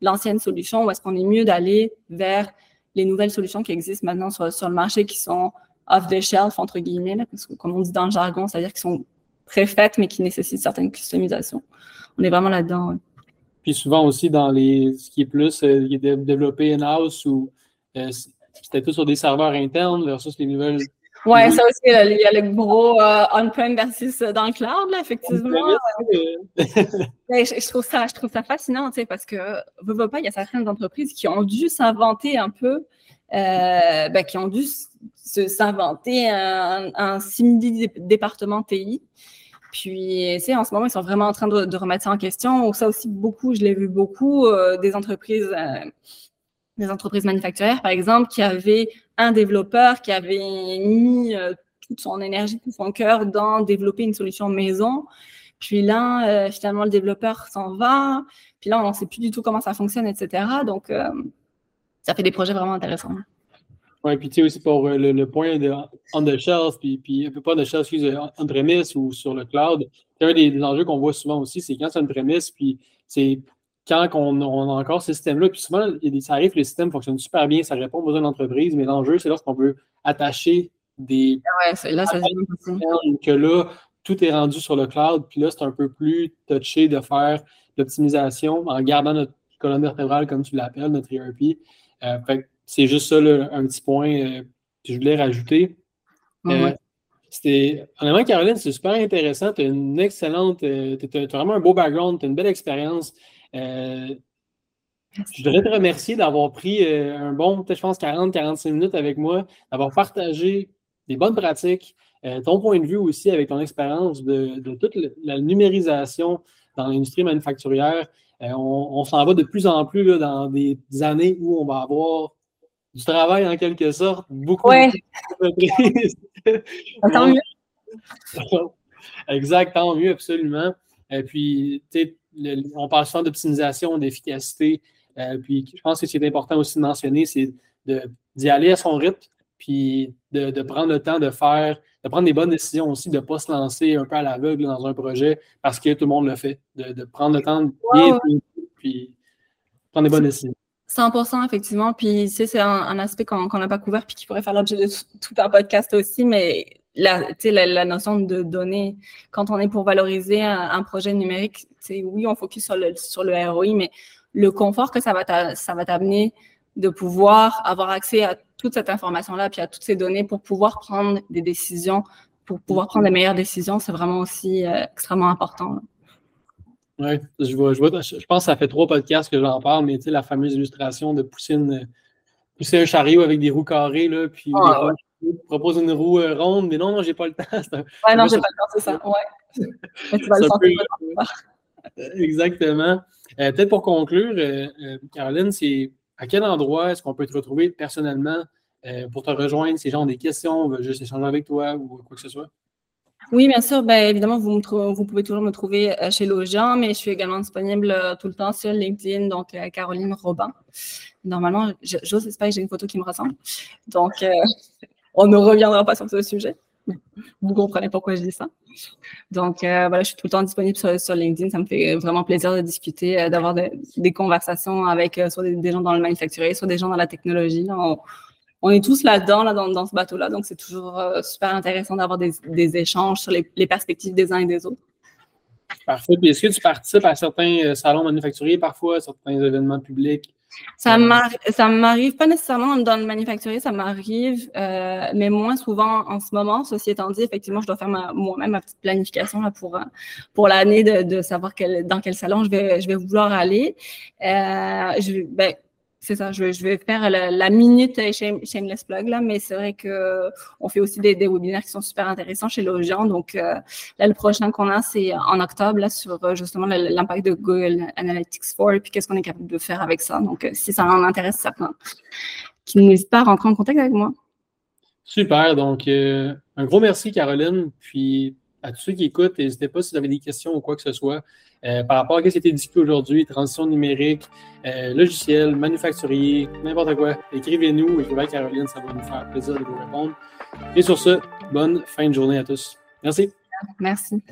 l'ancienne solution ou est-ce qu'on est mieux d'aller vers les nouvelles solutions qui existent maintenant sur, le marché qui sont off the shelf, entre guillemets, parce que, comme on dit dans le jargon, c'est-à-dire qui sont préfaites, mais qui nécessitent certaines customisations. On est vraiment là-dedans. Puis souvent aussi dans les ce qui est plus euh, développé in-house ou euh, c'était tout sur des serveurs internes versus les nouvelles oui, ça aussi, il y a le gros euh, on-prem versus euh, dans le cloud, là, effectivement. Ben, je, trouve ça, je trouve ça fascinant, tu sais, parce que, veux, pas, il y a certaines entreprises qui ont dû s'inventer un peu, euh, ben, qui ont dû s'inventer un, un simili-département TI. Puis, tu sais, en ce moment, ils sont vraiment en train de, remettre ça en question. Ça aussi, beaucoup, je l'ai vu beaucoup, des entreprises des entreprises manufacturières, par exemple, qui avaient un développeur qui avait mis euh, toute son énergie, tout son cœur dans développer une solution maison. Puis là, euh, finalement, le développeur s'en va. Puis là, on ne sait plus du tout comment ça fonctionne, etc. Donc, euh, ça fait des projets vraiment intéressants. Oui, puis tu sais aussi pour le, point de on the shelf, puis, puis pas de shelf, excuse, on premise ou sur le cloud, un des, enjeux qu'on voit souvent aussi, c'est quand c'est une prémisse, puis c'est quand on, a encore ce système-là, puis souvent, ça arrive, le système fonctionne super bien, ça répond aux besoins d'entreprise, mais l'enjeu, c'est lorsqu'on veut attacher des. Ouais, là, ça Que là, tout est rendu sur le cloud, puis là, c'est un peu plus touché de faire l'optimisation en gardant notre colonne vertébrale, comme tu l'appelles, notre ERP. Euh, c'est juste ça, un petit point euh, que je voulais rajouter. Euh, c'était, honnêtement, Caroline, c'est super intéressant. Tu as une excellente, tu as, vraiment un beau background, tu as une belle expérience. Je voudrais te remercier d'avoir pris un bon, peut-être, je pense, 40-45 minutes avec moi, d'avoir partagé des bonnes pratiques, ton point de vue aussi avec ton expérience de, toute la numérisation dans l'industrie manufacturière. on, s'en va de plus en plus dans des années où on va avoir du travail en quelque sorte, beaucoup ouais. tant mieux. exact, tant mieux, absolument. Et puis, tu on parle souvent d'optimisation, d'efficacité. Euh, puis, je pense que ce qui est important aussi de mentionner, c'est d'y aller à son rythme, puis de, prendre le temps de faire, de prendre des bonnes décisions aussi, de ne pas se lancer un peu à l'aveugle dans un projet parce que tout le monde le fait. De, prendre le temps de bien, puis prendre des bonnes décisions. 100%, effectivement. Puis, c'est un, aspect qu'on n'a pas couvert puis qui pourrait faire l'objet de tout un podcast aussi, mais la, la, la notion de données, quand on est pour valoriser un, projet numérique, oui, on focus sur le, sur le ROI, mais le confort que ça va t'amener de pouvoir avoir accès à toute cette information-là, puis à toutes ces données pour pouvoir prendre des décisions, pour pouvoir prendre les meilleures décisions, c'est vraiment aussi euh, extrêmement important. Oui, je, vois, je, je, pense que ça fait trois podcasts que j'en parle, mais tu sais, la fameuse illustration de pousser, pousser un chariot avec des roues carrées, là, puis ah, propose une roue euh, ronde, mais non, non, j'ai pas le temps. Oui, non, j'ai pas le temps, c'est ça. Ouais. tu vas le euh, Exactement. Euh, peut-être pour conclure, Caroline, c'est à quel endroit est-ce qu'on peut te retrouver personnellement pour te rejoindre? Si gens ont des questions, on veut juste échanger avec toi ou quoi que ce soit? Oui, bien sûr. Ben, évidemment, vous, vous pouvez toujours me trouver chez Logian, mais je suis également disponible tout le temps sur LinkedIn, donc Caroline Robin. Normalement, j'ose espérer que j'ai une photo qui me ressemble. Donc, on ne reviendra pas sur ce sujet. Vous comprenez pourquoi je dis ça. Donc, voilà, je suis tout le temps disponible sur, LinkedIn. Ça me fait vraiment plaisir de discuter, d'avoir des conversations avec soit des, gens dans le manufacturier, soit des gens dans la technologie on est tous là-dedans, là, dans, ce bateau-là. Donc, c'est toujours euh, super intéressant d'avoir des, échanges sur les, perspectives des uns et des autres. Parfait. Puis, est-ce que tu participes à certains euh, salons manufacturiers parfois, à certains événements publics? Ça m'arrive pas nécessairement dans le manufacturier, ça m'arrive, euh, mais moins souvent en ce moment. Ceci étant dit, effectivement, je dois faire moi-même ma petite planification là, pour, pour l'année de, savoir dans quel salon je vais, je vais vouloir aller. je, ben, c'est ça, je, vais faire la, minute shameless plug là, mais c'est vrai que on fait aussi des, webinaires qui sont super intéressants chez Logian. Donc euh, là, le prochain qu'on a, c'est en octobre là sur euh, justement l'impact de Google Analytics 4 et puis qu'est-ce qu'on est capable de faire avec ça. Donc euh, si ça en intéresse certains, qui n'hésitent pas à rentrer en contact avec moi. Super. Donc un gros merci Caroline. Puis à tous ceux qui écoutent, n'hésitez pas si vous avez des questions ou quoi que ce soit. Euh, par rapport à ce qui a été discuté aujourd'hui, transition numérique, euh, logiciel, manufacturier, n'importe quoi, écrivez-nous, écrivez à Caroline, ça va nous faire plaisir de vous répondre. Et sur ce, bonne fin de journée à tous. Merci. Merci.